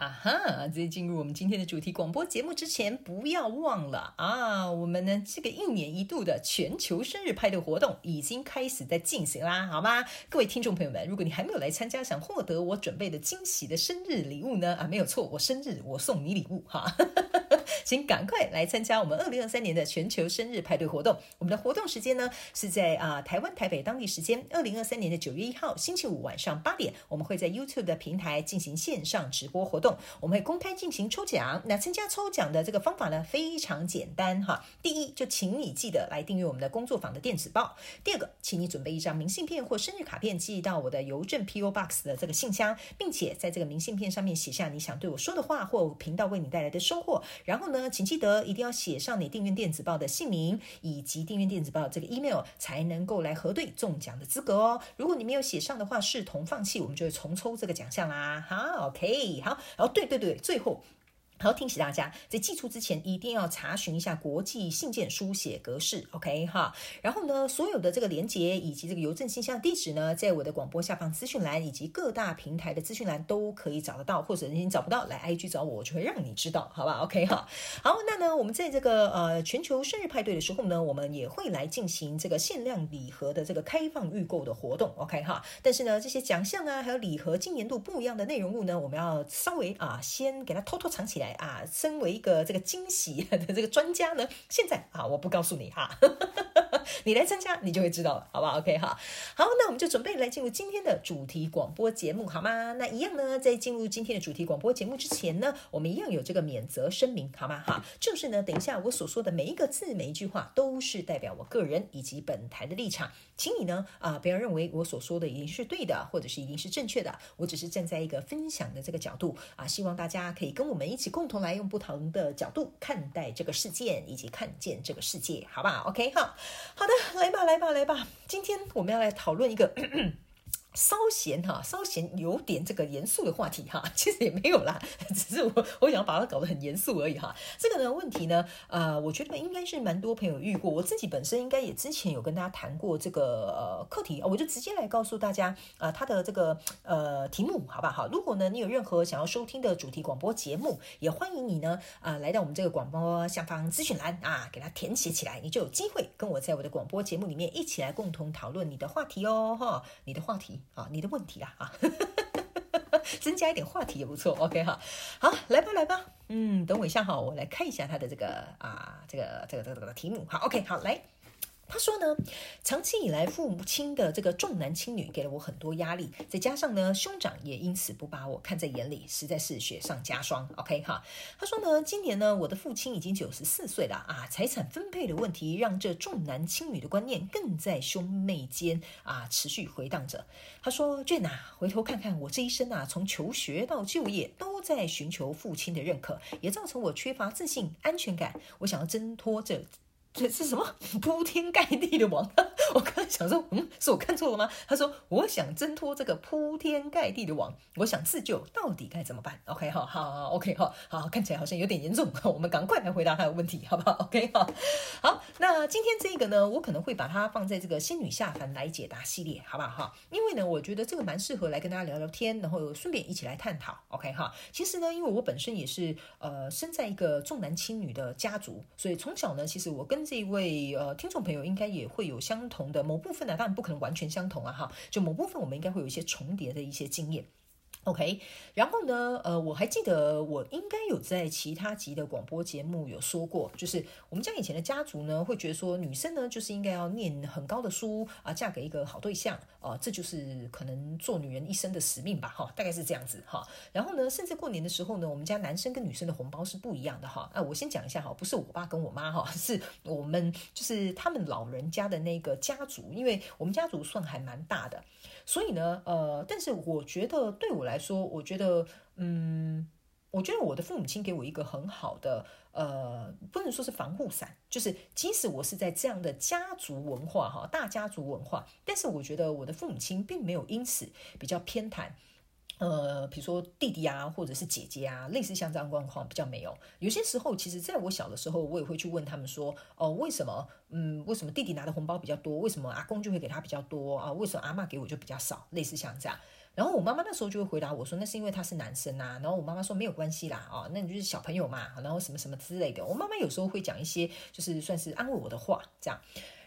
啊哈！在进入我们今天的主题广播节目之前，不要忘了啊，我们呢这个一年一度的全球生日派对活动已经开始在进行啦，好吗？各位听众朋友们，如果你还没有来参加，想获得我准备的惊喜的生日礼物呢？啊，没有错，我生日我送你礼物哈。请赶快来参加我们二零二三年的全球生日派对活动。我们的活动时间呢是在啊台湾台北当地时间二零二三年的九月一号星期五晚上八点，我们会在 YouTube 的平台进行线上直播活动。我们会公开进行抽奖。那参加抽奖的这个方法呢非常简单哈。第一，就请你记得来订阅我们的工作坊的电子报。第二个，请你准备一张明信片或生日卡片寄到我的邮政 PO Box 的这个信箱，并且在这个明信片上面写下你想对我说的话或频道为你带来的收获。然后然后呢，请记得一定要写上你订阅电子报的姓名以及订阅电子报这个 email，才能够来核对中奖的资格哦。如果你没有写上的话，视同放弃，我们就会重抽这个奖项啦。好，OK，好，然后对对对，最后。好，提醒大家，在寄出之前一定要查询一下国际信件书写格式，OK 哈。然后呢，所有的这个连接以及这个邮政信箱地址呢，在我的广播下方资讯栏以及各大平台的资讯栏都可以找得到，或者你找不到，来 IG 找我，我就会让你知道，好吧？OK 哈。好，那呢，我们在这个呃全球生日派对的时候呢，我们也会来进行这个限量礼盒的这个开放预购的活动，OK 哈。但是呢，这些奖项啊，还有礼盒今年度不一样的内容物呢，我们要稍微啊先给它偷偷藏起来。啊，身为一个这个惊喜 的这个专家呢，现在啊，我不告诉你哈，你来参加，你就会知道了，好不好？OK 哈，好，那我们就准备来进入今天的主题广播节目，好吗？那一样呢，在进入今天的主题广播节目之前呢，我们一样有这个免责声明，好吗？哈，就是呢，等一下我所说的每一个字、每一句话，都是代表我个人以及本台的立场，请你呢啊，不要认为我所说的一定是对的，或者是一定是正确的，我只是站在一个分享的这个角度啊，希望大家可以跟我们一起共。共同来用不同的角度看待这个事件，以及看见这个世界，好不好？OK 哈，好的，来吧，来吧，来吧，今天我们要来讨论一个。稍嫌哈，稍嫌有点这个严肃的话题哈，其实也没有啦，只是我我想把它搞得很严肃而已哈。这个呢问题呢，呃，我觉得应该是蛮多朋友遇过，我自己本身应该也之前有跟大家谈过这个课题，我就直接来告诉大家啊、呃，它的这个呃题目好不好？如果呢你有任何想要收听的主题广播节目，也欢迎你呢啊、呃、来到我们这个广播下方咨询栏啊，给它填写起来，你就有机会跟我在我的广播节目里面一起来共同讨论你的话题哦哈，你的话题。啊，你的问题啊啊，增加一点话题也不错。OK 哈，好，来吧来吧，嗯，等我一下哈，我来看一下他的这个啊，这个这个这个这个题目。好，OK，好，来。他说呢，长期以来父母亲的这个重男轻女给了我很多压力，再加上呢，兄长也因此不把我看在眼里，实在是雪上加霜。OK 哈，他说呢，今年呢，我的父亲已经九十四岁了啊，财产分配的问题让这重男轻女的观念更在兄妹间啊持续回荡着。他说，Jane 啊，回头看看我这一生啊，从求学到就业都在寻求父亲的认可，也造成我缺乏自信、安全感。我想要挣脱这。这是什么铺天盖地的网？我刚才想说，嗯，是我看错了吗？他说，我想挣脱这个铺天盖地的网，我想自救，到底该怎么办？OK，好好，OK，好好，看起来好像有点严重，我们赶快来回答他的问题，好不好？OK，好，好，那今天这个呢，我可能会把它放在这个仙女下凡来解答系列，好不好？哈，因为呢，我觉得这个蛮适合来跟大家聊聊天，然后顺便一起来探讨。OK，哈，其实呢，因为我本身也是呃生在一个重男轻女的家族，所以从小呢，其实我跟这一位呃听众朋友应该也会有相同的某部分呢，当然不可能完全相同啊哈，就某部分我们应该会有一些重叠的一些经验。OK，然后呢，呃，我还记得我应该有在其他集的广播节目有说过，就是我们家以前的家族呢，会觉得说女生呢就是应该要念很高的书啊，嫁给一个好对象啊，这就是可能做女人一生的使命吧，哈，大概是这样子哈。然后呢，甚至过年的时候呢，我们家男生跟女生的红包是不一样的哈。啊，我先讲一下哈，不是我爸跟我妈哈，是我们就是他们老人家的那个家族，因为我们家族算还蛮大的，所以呢，呃，但是我觉得对我来。来说，我觉得，嗯，我觉得我的父母亲给我一个很好的，呃，不能说是防护伞，就是即使我是在这样的家族文化哈，大家族文化，但是我觉得我的父母亲并没有因此比较偏袒。呃，比如说弟弟啊，或者是姐姐啊，类似像这样状况比较没有。有些时候，其实在我小的时候，我也会去问他们说，哦，为什么？嗯，为什么弟弟拿的红包比较多？为什么阿公就会给他比较多啊？为什么阿嬷给我就比较少？类似像这样。然后我妈妈那时候就会回答我说，那是因为他是男生啊。然后我妈妈说没有关系啦，啊，那你就是小朋友嘛，然后什么什么之类的。我妈妈有时候会讲一些就是算是安慰我的话，这样。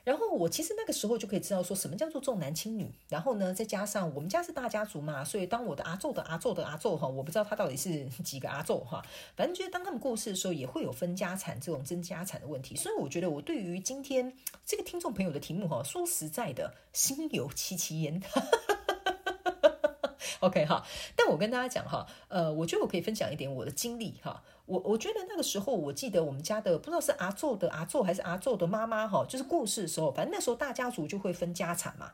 然后我其实那个时候就可以知道说什么叫做重男轻女。然后呢，再加上我们家是大家族嘛，所以当我的阿祖的阿祖的阿祖哈，我不知道他到底是几个阿祖哈，反正就是当他们过世的时候，也会有分家产这种争家产的问题。所以我觉得我对于今天这个听众朋友的题目哈，说实在的，心有戚戚焉。OK 哈，但我跟大家讲哈，呃，我觉得我可以分享一点我的经历哈。我我觉得那个时候，我记得我们家的不知道是阿祖的阿祖还是阿祖的妈妈哈，就是过世的时候，反正那时候大家族就会分家产嘛。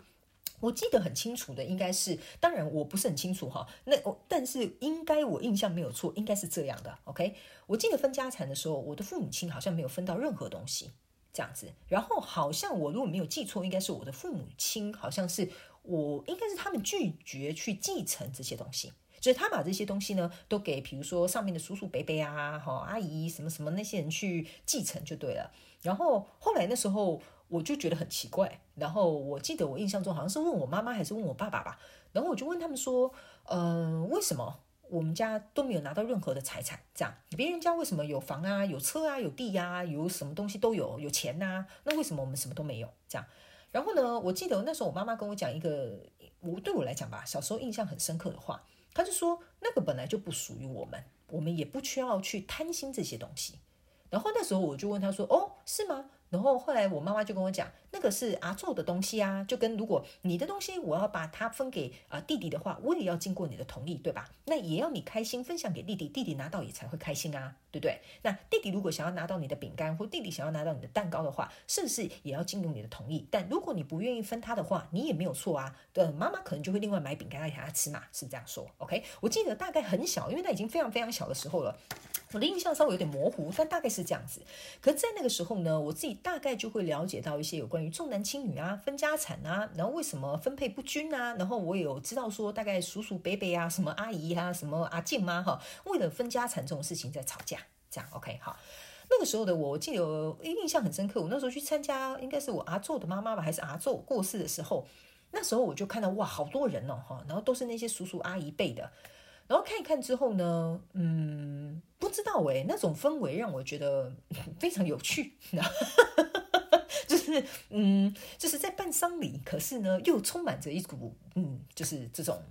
我记得很清楚的应该是，当然我不是很清楚哈，那我但是应该我印象没有错，应该是这样的。OK，我记得分家产的时候，我的父母亲好像没有分到任何东西这样子，然后好像我如果没有记错，应该是我的父母亲好像是我应该是他们拒绝去继承这些东西。所以他把这些东西呢，都给比如说上面的叔叔伯伯啊、哈阿姨什么什么那些人去继承就对了。然后后来那时候我就觉得很奇怪，然后我记得我印象中好像是问我妈妈还是问我爸爸吧，然后我就问他们说，嗯、为什么我们家都没有拿到任何的财产？这样别人家为什么有房啊、有车啊、有地呀、有什么东西都有、有钱呐、那为什么我们什么都没有？这样。然后呢，我记得那时候我妈妈跟我讲一个，我对我来讲吧，小时候印象很深刻的话。她就说，那个本来就不属于我们，我们也不需要去贪心这些东西。然后那时候我就问她说：“哦，是吗？”然后后来我妈妈就跟我讲，那个是阿宙的东西啊，就跟如果你的东西我要把它分给啊弟弟的话，我也要经过你的同意，对吧？那也要你开心分享给弟弟，弟弟拿到也才会开心啊，对不对？那弟弟如果想要拿到你的饼干，或弟弟想要拿到你的蛋糕的话，是不是也要经过你的同意？但如果你不愿意分他的话，你也没有错啊。对，妈妈可能就会另外买饼干给他吃嘛，是这样说。OK，我记得大概很小，因为那已经非常非常小的时候了。我的印象稍微有点模糊，但大概是这样子。可在那个时候呢，我自己大概就会了解到一些有关重男轻女啊、分家产啊，然后为什么分配不均啊，然后我有知道说，大概叔叔伯伯啊、什么阿姨啊、什么阿静妈哈，为了分家产这种事情在吵架。这样 OK 好。那个时候的我，我记得印象很深刻。我那时候去参加，应该是我阿祖的妈妈吧，还是阿祖过世的时候，那时候我就看到哇，好多人哦哈，然后都是那些叔叔阿姨辈的。然后看一看之后呢，嗯，不知道诶，那种氛围让我觉得非常有趣，就是嗯，就是在办丧礼，可是呢又充满着一股嗯，就是这种，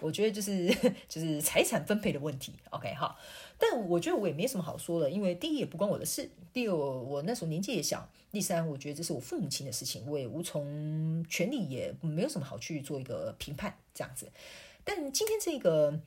我觉得就是就是财产分配的问题。OK 哈，但我觉得我也没什么好说的，因为第一也不关我的事，第二我那时候年纪也小，第三我觉得这是我父母亲的事情，我也无从权利也没有什么好去做一个评判这样子。但今天这个。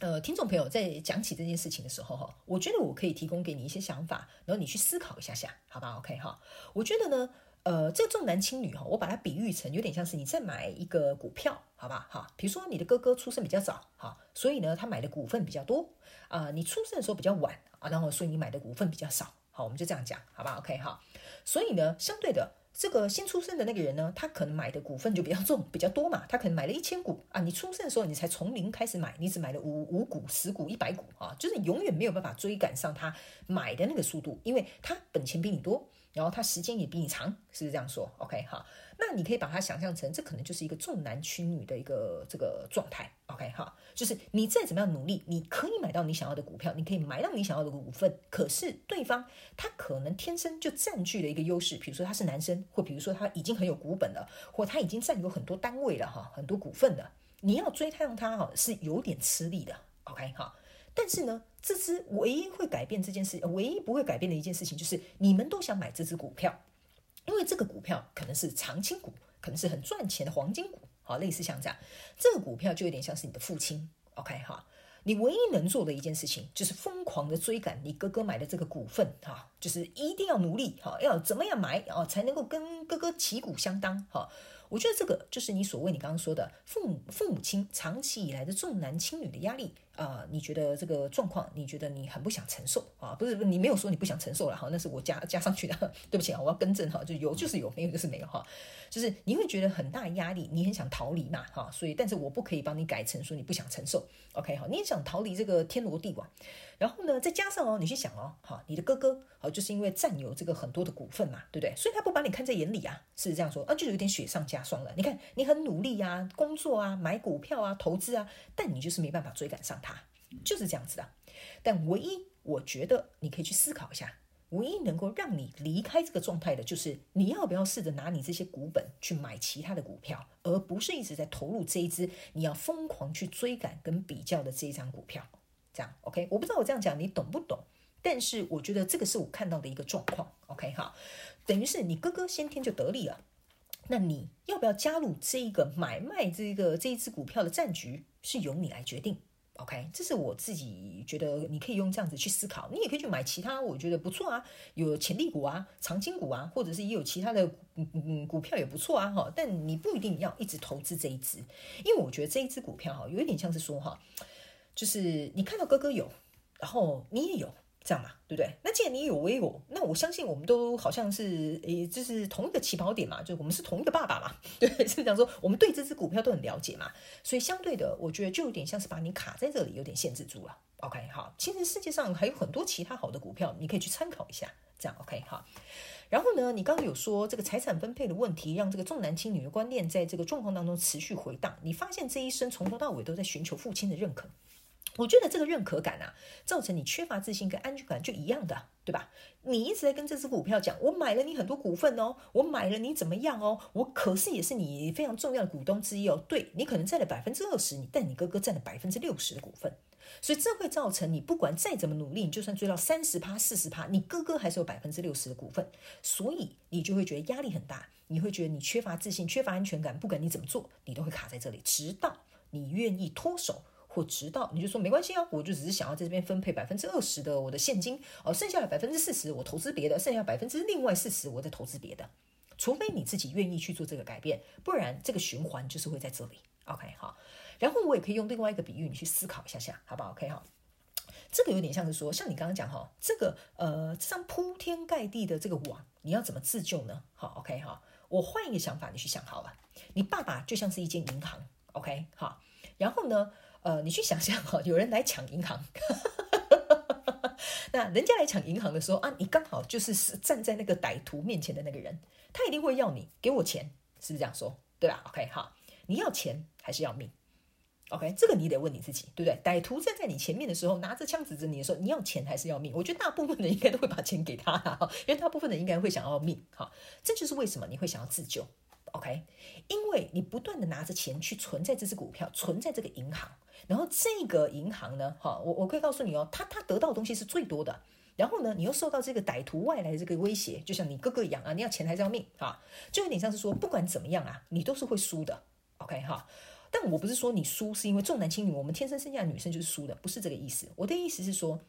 呃，听众朋友在讲起这件事情的时候，哈，我觉得我可以提供给你一些想法，然后你去思考一下下，好吧？OK 哈，我觉得呢，呃，这重男轻女哈，我把它比喻成有点像是你在买一个股票，好吧？哈，比如说你的哥哥出生比较早，哈，所以呢，他买的股份比较多啊，你出生的时候比较晚啊，然后所以你买的股份比较少，好，我们就这样讲，好吧？OK 哈，所以呢，相对的。这个新出生的那个人呢，他可能买的股份就比较重，比较多嘛。他可能买了一千股啊，你出生的时候你才从零开始买，你只买了五五股、十股、一百股啊，就是永远没有办法追赶上他买的那个速度，因为他本钱比你多。然后他时间也比你长，是不是这样说？OK 哈，那你可以把它想象成，这可能就是一个重男轻女的一个这个状态。OK 哈，就是你再怎么样努力，你可以买到你想要的股票，你可以买到你想要的股份，可是对方他可能天生就占据了一个优势，比如说他是男生，或比如说他已经很有股本了，或他已经占有很多单位了哈，很多股份了，你要追上他哈是有点吃力的。OK 哈。但是呢，这只唯一会改变这件事，唯一不会改变的一件事情，就是你们都想买这只股票，因为这个股票可能是长青股，可能是很赚钱的黄金股，好，类似像这样，这个股票就有点像是你的父亲，OK 哈，你唯一能做的一件事情，就是疯狂的追赶你哥哥买的这个股份，哈，就是一定要努力，哈，要怎么样买，哦，才能够跟哥哥旗鼓相当，哈。我觉得这个就是你所谓你刚刚说的父母父母亲长期以来的重男轻女的压力啊、你觉得这个状况，你觉得你很不想承受啊？不是，你没有说你不想承受了哈，那是我加加上去的，对不起啊，我要更正哈，就有就是有，没有就是没有哈，就是你会觉得很大压力，你很想逃离嘛哈，所以但是我不可以帮你改成说你不想承受，OK 哈，你也想逃离这个天罗地网。然后呢，再加上哦，你去想哦，哈，你的哥哥哦，就是因为占有这个很多的股份嘛，对不对？所以他不把你看在眼里啊，是这样说啊，就有点雪上加霜了。你看，你很努力啊，工作啊，买股票啊，投资啊，但你就是没办法追赶上他，就是这样子的。但唯一我觉得你可以去思考一下，唯一能够让你离开这个状态的，就是你要不要试着拿你这些股本去买其他的股票，而不是一直在投入这一支你要疯狂去追赶跟比较的这一张股票。这样，OK，我不知道我这样讲你懂不懂，但是我觉得这个是我看到的一个状况，OK 哈，等于是你哥哥先天就得利了，那你要不要加入这一个买卖这个这一支股票的战局，是由你来决定，OK，这是我自己觉得你可以用这样子去思考，你也可以去买其他我觉得不错啊，有潜力股啊、长青股啊，或者是也有其他的嗯嗯股票也不错啊哈，但你不一定要一直投资这一只，因为我觉得这一只股票哈，有一点像是说哈。就是你看到哥哥有，然后你也有，这样嘛，对不对？那既然你有，我也有，那我相信我们都好像是诶，就是同一个起跑点嘛，就我们是同一个爸爸嘛，对，是这样说，我们对这只股票都很了解嘛，所以相对的，我觉得就有点像是把你卡在这里，有点限制住了。OK，好，其实世界上还有很多其他好的股票，你可以去参考一下，这样 OK，好。然后呢，你刚刚有说这个财产分配的问题，让这个重男轻女的观念在这个状况当中持续回荡，你发现这一生从头到尾都在寻求父亲的认可。我觉得这个认可感啊，造成你缺乏自信跟安全感就一样的，对吧？你一直在跟这只股票讲，我买了你很多股份哦，我买了你怎么样哦？我可是也是你非常重要的股东之一哦。对，你可能占了百分之二十，你但你哥哥占了百分之六十的股份，所以这会造成你不管再怎么努力，你就算追到三十趴、四十趴，你哥哥还是有百分之六十的股份，所以你就会觉得压力很大，你会觉得你缺乏自信、缺乏安全感，不管你怎么做，你都会卡在这里，直到你愿意脱手。或直到你就说没关系啊，我就只是想要在这边分配百分之二十的我的现金哦，剩下的百分之四十我投资别的，剩下百分之另外四十我再投资别的。除非你自己愿意去做这个改变，不然这个循环就是会在这里。OK 好，然后我也可以用另外一个比喻，你去思考一下下，好不好？OK 好，这个有点像是说，像你刚刚讲哈，这个呃，这张铺天盖地的这个网，你要怎么自救呢？好，OK 好，我换一个想法，你去想好了，你爸爸就像是一间银行，OK 好，然后呢？呃，你去想象哈，有人来抢银行，那人家来抢银行的时候啊，你刚好就是站在那个歹徒面前的那个人，他一定会要你给我钱，是不是这样说？对吧？OK，好，你要钱还是要命？OK，这个你得问你自己，对不对？歹徒站在你前面的时候，拿着枪指着你的时候，你要钱还是要命？我觉得大部分人应该都会把钱给他，因为大部分人应该会想要命。哈，这就是为什么你会想要自救。OK，因为你不断的拿着钱去存在这只股票，存在这个银行，然后这个银行呢，哈，我我可以告诉你哦，他他得到的东西是最多的，然后呢，你又受到这个歹徒外来的这个威胁，就像你哥哥一样啊，你要钱还是要命啊？就有点像是说，不管怎么样啊，你都是会输的。OK 哈，但我不是说你输是因为重男轻女，我们天生生下的女生就是输的，不是这个意思。我的意思是说，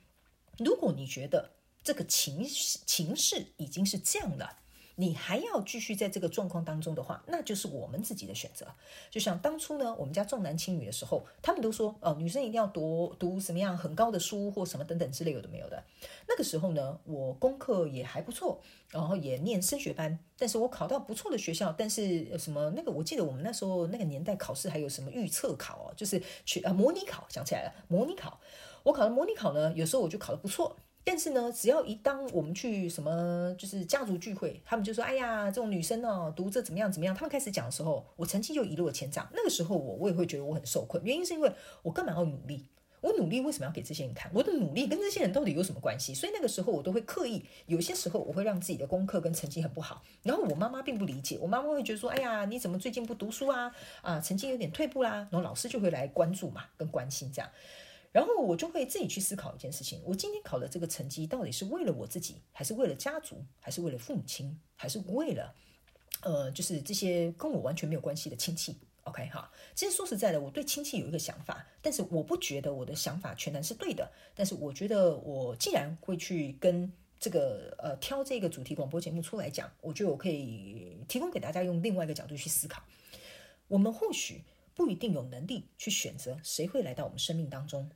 如果你觉得这个情情势已经是这样了。你还要继续在这个状况当中的话，那就是我们自己的选择。就像当初呢，我们家重男轻女的时候，他们都说哦，女生一定要读读什么样很高的书或什么等等之类有的没有的。那个时候呢，我功课也还不错，然后也念升学班，但是我考到不错的学校。但是什么那个，我记得我们那时候那个年代考试还有什么预测考哦，就是去啊模拟考，想起来了，模拟考。我考的模拟考呢，有时候我就考得不错。但是呢，只要一当我们去什么就是家族聚会，他们就说：“哎呀，这种女生哦，读这怎么样怎么样。”他们开始讲的时候，我成绩就一落千丈。那个时候我我也会觉得我很受困，原因是因为我干嘛要努力？我努力为什么要给这些人看？我的努力跟这些人到底有什么关系？所以那个时候我都会刻意，有些时候我会让自己的功课跟成绩很不好。然后我妈妈并不理解，我妈妈会觉得说：“哎呀，你怎么最近不读书啊？啊，成绩有点退步啦。”然后老师就会来关注嘛，跟关心这样。然后我就会自己去思考一件事情：我今天考的这个成绩，到底是为了我自己，还是为了家族，还是为了父母亲，还是为了，呃，就是这些跟我完全没有关系的亲戚？OK 哈，其实说实在的，我对亲戚有一个想法，但是我不觉得我的想法全然是对的。但是我觉得，我既然会去跟这个呃挑这个主题广播节目出来讲，我觉得我可以提供给大家用另外一个角度去思考。我们或许不一定有能力去选择谁会来到我们生命当中，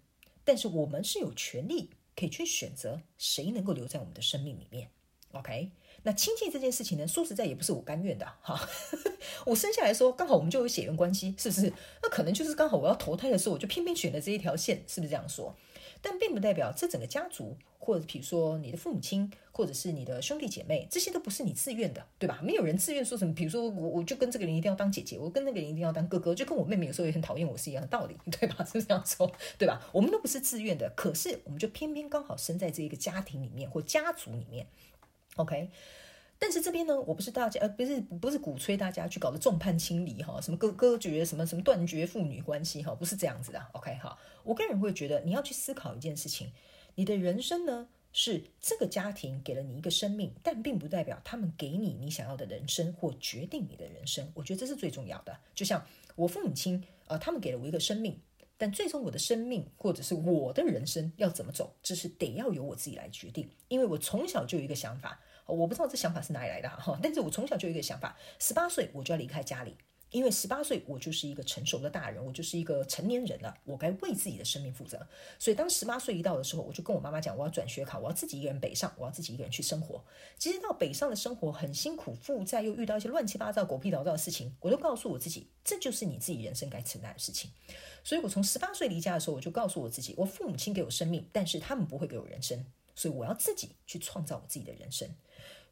但是我们是有权利可以去选择谁能够留在我们的生命里面。OK。那亲戚这件事情呢，说实在也不是我甘愿的哈。我生下来说刚好我们就有血缘关系，是不是？那可能就是刚好我要投胎的时候，我就偏偏选了这一条线，是不是这样说？但并不代表这整个家族，或者比如说你的父母亲，或者是你的兄弟姐妹，这些都不是你自愿的，对吧？没有人自愿说什么，比如说我我就跟这个人一定要当姐姐，我跟那个人一定要当哥哥，就跟我妹妹有时候也很讨厌我是一样的道理，对吧？是不是这样说？对吧？我们都不是自愿的，可是我们就偏偏刚好生在这一个家庭里面或家族里面。OK，但是这边呢，我不是大家，呃，不是不是鼓吹大家去搞的众叛亲离哈，什么割割绝，什么什么断绝父女关系哈，不是这样子的。OK 哈，我个人会觉得你要去思考一件事情，你的人生呢是这个家庭给了你一个生命，但并不代表他们给你你想要的人生或决定你的人生。我觉得这是最重要的。就像我父母亲，呃，他们给了我一个生命。但最终我的生命或者是我的人生要怎么走，这是得要由我自己来决定。因为我从小就有一个想法，我不知道这想法是哪里来的哈，但是我从小就有一个想法，十八岁我就要离开家里。因为十八岁，我就是一个成熟的大人，我就是一个成年人了，我该为自己的生命负责。所以当十八岁一到的时候，我就跟我妈妈讲，我要转学考，我要自己一个人北上，我要自己一个人去生活。其实到北上的生活很辛苦，负债又遇到一些乱七八糟、狗屁倒灶的事情，我都告诉我自己，这就是你自己人生该承担的事情。所以我从十八岁离家的时候，我就告诉我自己，我父母亲给我生命，但是他们不会给我人生，所以我要自己去创造我自己的人生。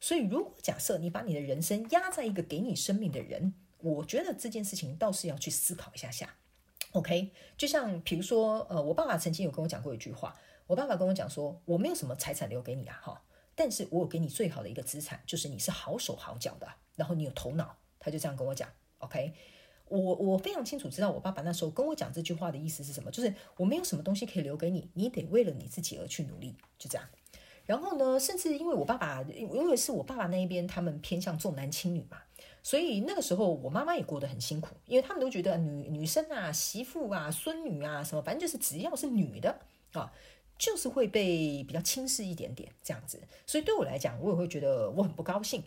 所以如果假设你把你的人生压在一个给你生命的人，我觉得这件事情倒是要去思考一下下，OK？就像比如说，呃，我爸爸曾经有跟我讲过一句话，我爸爸跟我讲说，我没有什么财产留给你啊，哈，但是我有给你最好的一个资产，就是你是好手好脚的，然后你有头脑，他就这样跟我讲，OK？我我非常清楚知道我爸爸那时候跟我讲这句话的意思是什么，就是我没有什么东西可以留给你，你得为了你自己而去努力，就这样。然后呢，甚至因为我爸爸，因为是我爸爸那一边，他们偏向重男轻女嘛。所以那个时候，我妈妈也过得很辛苦，因为他们都觉得女女生啊、媳妇啊、孙女啊什么，反正就是只要是女的啊，就是会被比较轻视一点点这样子。所以对我来讲，我也会觉得我很不高兴。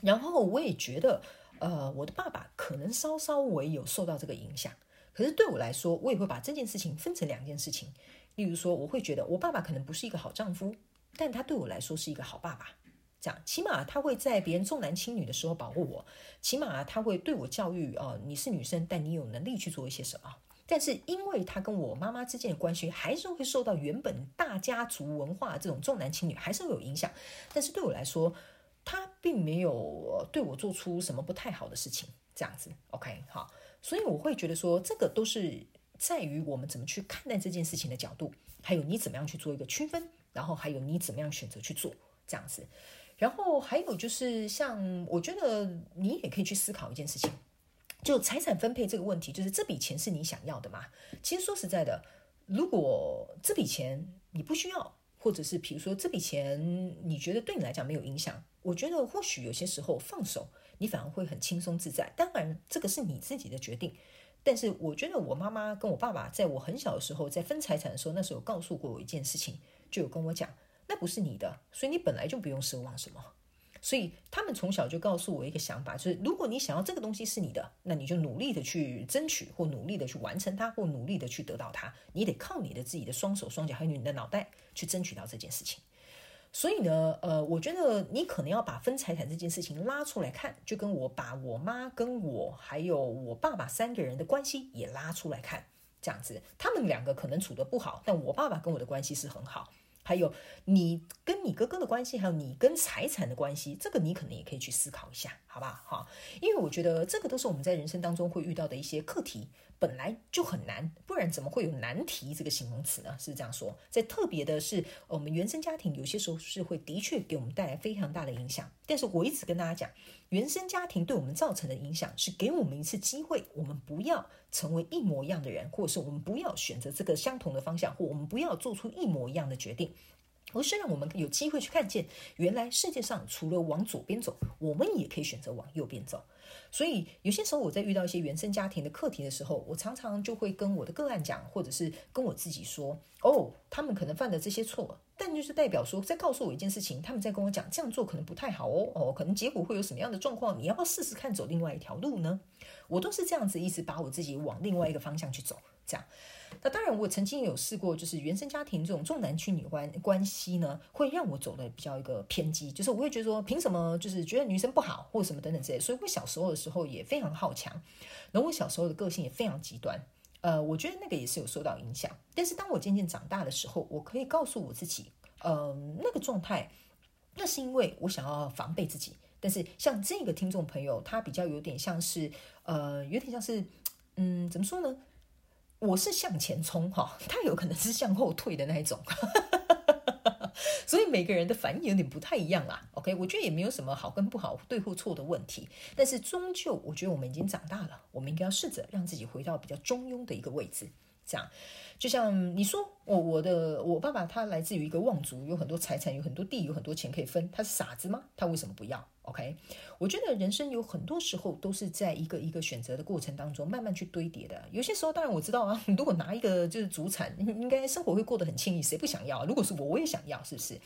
然后我也觉得，呃，我的爸爸可能稍稍微有受到这个影响。可是对我来说，我也会把这件事情分成两件事情。例如说，我会觉得我爸爸可能不是一个好丈夫，但他对我来说是一个好爸爸。这样，起码他会在别人重男轻女的时候保护我，起码他会对我教育、哦，你是女生，但你有能力去做一些什么。但是因为他跟我妈妈之间的关系，还是会受到原本大家族文化这种重男轻女，还是会有影响。但是对我来说，他并没有对我做出什么不太好的事情。这样子，OK，好，所以我会觉得说，这个都是在于我们怎么去看待这件事情的角度，还有你怎么样去做一个区分，然后还有你怎么样选择去做这样子。然后还有就是，像我觉得你也可以去思考一件事情，就财产分配这个问题，就是这笔钱是你想要的吗？其实说实在的，如果这笔钱你不需要，或者是比如说这笔钱你觉得对你来讲没有影响，我觉得或许有些时候放手，你反而会很轻松自在。当然，这个是你自己的决定。但是我觉得我妈妈跟我爸爸在我很小的时候，在分财产的时候，那时候告诉过我一件事情，就有跟我讲。那不是你的，所以你本来就不用奢望什么。所以他们从小就告诉我一个想法，就是如果你想要这个东西是你的，那你就努力的去争取，或努力的去完成它，或努力的去得到它。你得靠你的自己的双手双脚，还有你的脑袋去争取到这件事情。所以呢，呃，我觉得你可能要把分财产这件事情拉出来看，就跟我把我妈跟我还有我爸爸三个人的关系也拉出来看，这样子，他们两个可能处得不好，但我爸爸跟我的关系是很好。还有你跟你哥哥的关系，还有你跟财产的关系，这个你可能也可以去思考一下，好不好？哈，因为我觉得这个都是我们在人生当中会遇到的一些课题。本来就很难，不然怎么会有难题这个形容词呢？是这样说。在特别的是，我们原生家庭有些时候是会的确给我们带来非常大的影响。但是我一直跟大家讲，原生家庭对我们造成的影响是给我们一次机会，我们不要成为一模一样的人，或者是我们不要选择这个相同的方向，或我们不要做出一模一样的决定。而是让我们有机会去看见，原来世界上除了往左边走，我们也可以选择往右边走。所以有些时候我在遇到一些原生家庭的课题的时候，我常常就会跟我的个案讲，或者是跟我自己说：“哦，他们可能犯的这些错，但就是代表说，在告诉我一件事情，他们在跟我讲这样做可能不太好哦，哦，可能结果会有什么样的状况？你要不要试试看走另外一条路呢？我都是这样子，一直把我自己往另外一个方向去走，这样。那当然，我曾经有试过，就是原生家庭这种重男轻女关关系呢，会让我走的比较一个偏激，就是我会觉得说，凭什么就是觉得女生不好，或者什么等等之类。所以我小时候的时候也非常好强，然后我小时候的个性也非常极端。呃，我觉得那个也是有受到影响。但是当我渐渐长大的时候，我可以告诉我自己，呃，那个状态，那是因为我想要防备自己。但是像这个听众朋友，他比较有点像是，呃，有点像是，嗯，怎么说呢？我是向前冲哈，他有可能是向后退的那一种。所以每个人的反应有点不太一样啦。OK，我觉得也没有什么好跟不好、对或错的问题。但是终究，我觉得我们已经长大了，我们应该要试着让自己回到比较中庸的一个位置，这样。就像你说，我我的我爸爸他来自于一个望族，有很多财产，有很多地，有很多钱可以分。他是傻子吗？他为什么不要？OK，我觉得人生有很多时候都是在一个一个选择的过程当中慢慢去堆叠的。有些时候，当然我知道啊，如果拿一个就是祖产，应该生活会过得很轻易，谁不想要？如果是我，我也想要，是不是？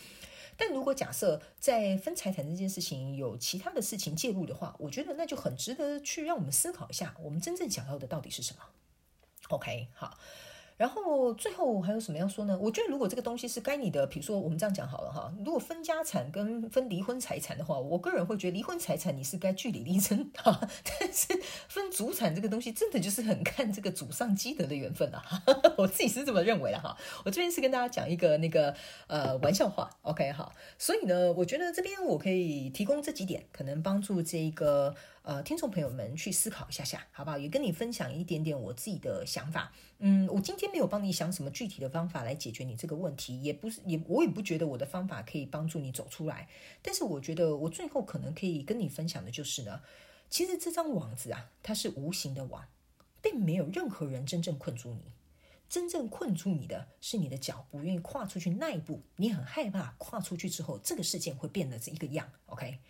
但如果假设在分财产这件事情有其他的事情介入的话，我觉得那就很值得去让我们思考一下，我们真正想要的到底是什么？OK，好。然后最后还有什么要说呢？我觉得如果这个东西是该你的，比如说我们这样讲好了哈，如果分家产跟分离婚财产的话，我个人会觉得离婚财产你是该据理力争哈，但是分祖产这个东西真的就是很看这个祖上积德的缘分啊，我自己是这么认为的哈。我这边是跟大家讲一个那个呃玩笑话，OK 好，所以呢，我觉得这边我可以提供这几点，可能帮助这一个。呃，听众朋友们去思考一下下，好不好？也跟你分享一点点我自己的想法。嗯，我今天没有帮你想什么具体的方法来解决你这个问题，也不是，也我也不觉得我的方法可以帮助你走出来。但是我觉得我最后可能可以跟你分享的就是呢，其实这张网子啊，它是无形的网，并没有任何人真正困住你。真正困住你的是你的脚不愿意跨出去那一步，你很害怕跨出去之后，这个事件会变得这一个样。OK。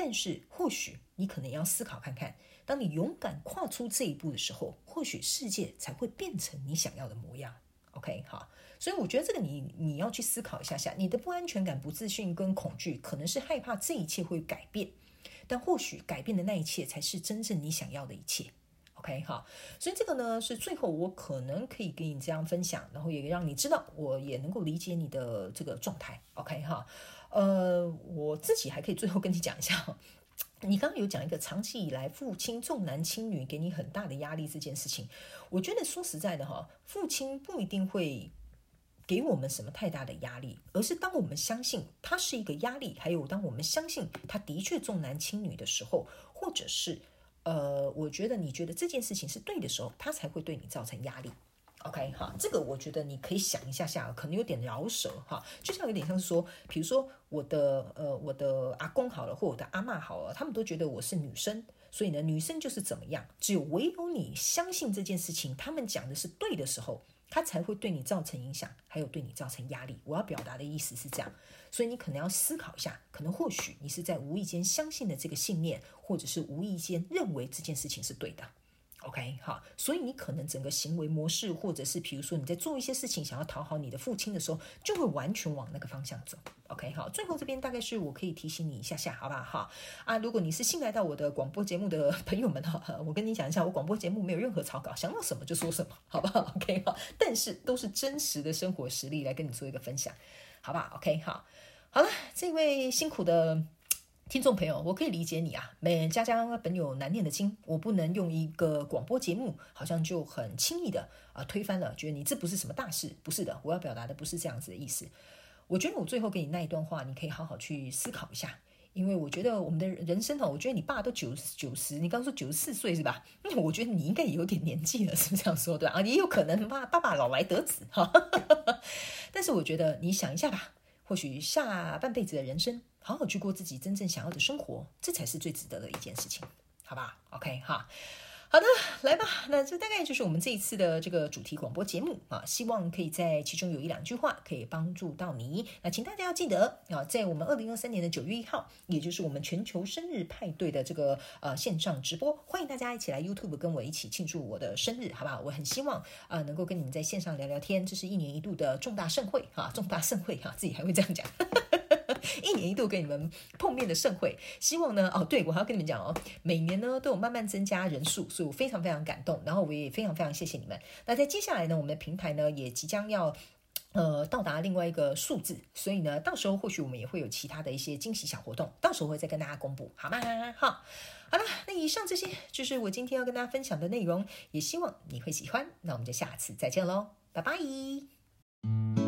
但是，或许你可能要思考看看，当你勇敢跨出这一步的时候，或许世界才会变成你想要的模样。OK，好，所以我觉得这个你你要去思考一下下，你的不安全感、不自信跟恐惧，可能是害怕这一切会改变，但或许改变的那一切才是真正你想要的一切。OK，好，所以这个呢是最后我可能可以给你这样分享，然后也让你知道，我也能够理解你的这个状态。OK，哈。呃，我自己还可以最后跟你讲一下，你刚刚有讲一个长期以来父亲重男轻女给你很大的压力这件事情，我觉得说实在的哈，父亲不一定会给我们什么太大的压力，而是当我们相信他是一个压力，还有当我们相信他的确重男轻女的时候，或者是呃，我觉得你觉得这件事情是对的时候，他才会对你造成压力。OK，哈，这个我觉得你可以想一下下，可能有点饶舌哈，就像有点像是说，比如说我的呃我的阿公好了，或我的阿嬷好了，他们都觉得我是女生，所以呢，女生就是怎么样，只有唯有你相信这件事情，他们讲的是对的时候，他才会对你造成影响，还有对你造成压力。我要表达的意思是这样，所以你可能要思考一下，可能或许你是在无意间相信的这个信念，或者是无意间认为这件事情是对的。OK，好，所以你可能整个行为模式，或者是比如说你在做一些事情想要讨好你的父亲的时候，就会完全往那个方向走。OK，好，最后这边大概是我可以提醒你一下下，好不好？哈啊，如果你是新来到我的广播节目的朋友们哈，我跟你讲一下，我广播节目没有任何草稿，想到什么就说什么，好不好？OK，好，但是都是真实的生活实例来跟你做一个分享，好不好？OK，好，好了，这位辛苦的。听众朋友，我可以理解你啊。每家家本有难念的经，我不能用一个广播节目，好像就很轻易的啊、推翻了，觉得你这不是什么大事。不是的，我要表达的不是这样子的意思。我觉得我最后给你那一段话，你可以好好去思考一下，因为我觉得我们的人生哈，我觉得你爸都九十九十，你刚说九十四岁是吧？那我觉得你应该也有点年纪了，是不是这样说对？啊，也有可能爸爸爸老来得子哈。但是我觉得你想一下吧，或许下半辈子的人生。好好去过自己真正想要的生活，这才是最值得的一件事情，好吧？OK 哈，好的，来吧。那这大概就是我们这一次的这个主题广播节目啊，希望可以在其中有一两句话可以帮助到你。那请大家要记得啊，在我们二零二三年的九月一号，也就是我们全球生日派对的这个呃线上直播，欢迎大家一起来 YouTube 跟我一起庆祝我的生日，好不好？我很希望啊、能够跟你们在线上聊聊天，这是一年一度的重大盛会啊，重大盛会哈、自己还会这样讲。一年一度跟你们碰面的盛会，希望呢，哦，对，我还要跟你们讲哦，每年呢都有慢慢增加人数，所以我非常非常感动，然后我也非常非常谢谢你们。那在接下来呢，我们的平台呢也即将要呃到达另外一个数字，所以呢，到时候或许我们也会有其他的一些惊喜小活动，到时候会再跟大家公布，好吗？好，好了，那以上这些就是我今天要跟大家分享的内容，也希望你会喜欢。那我们就下次再见喽，拜拜。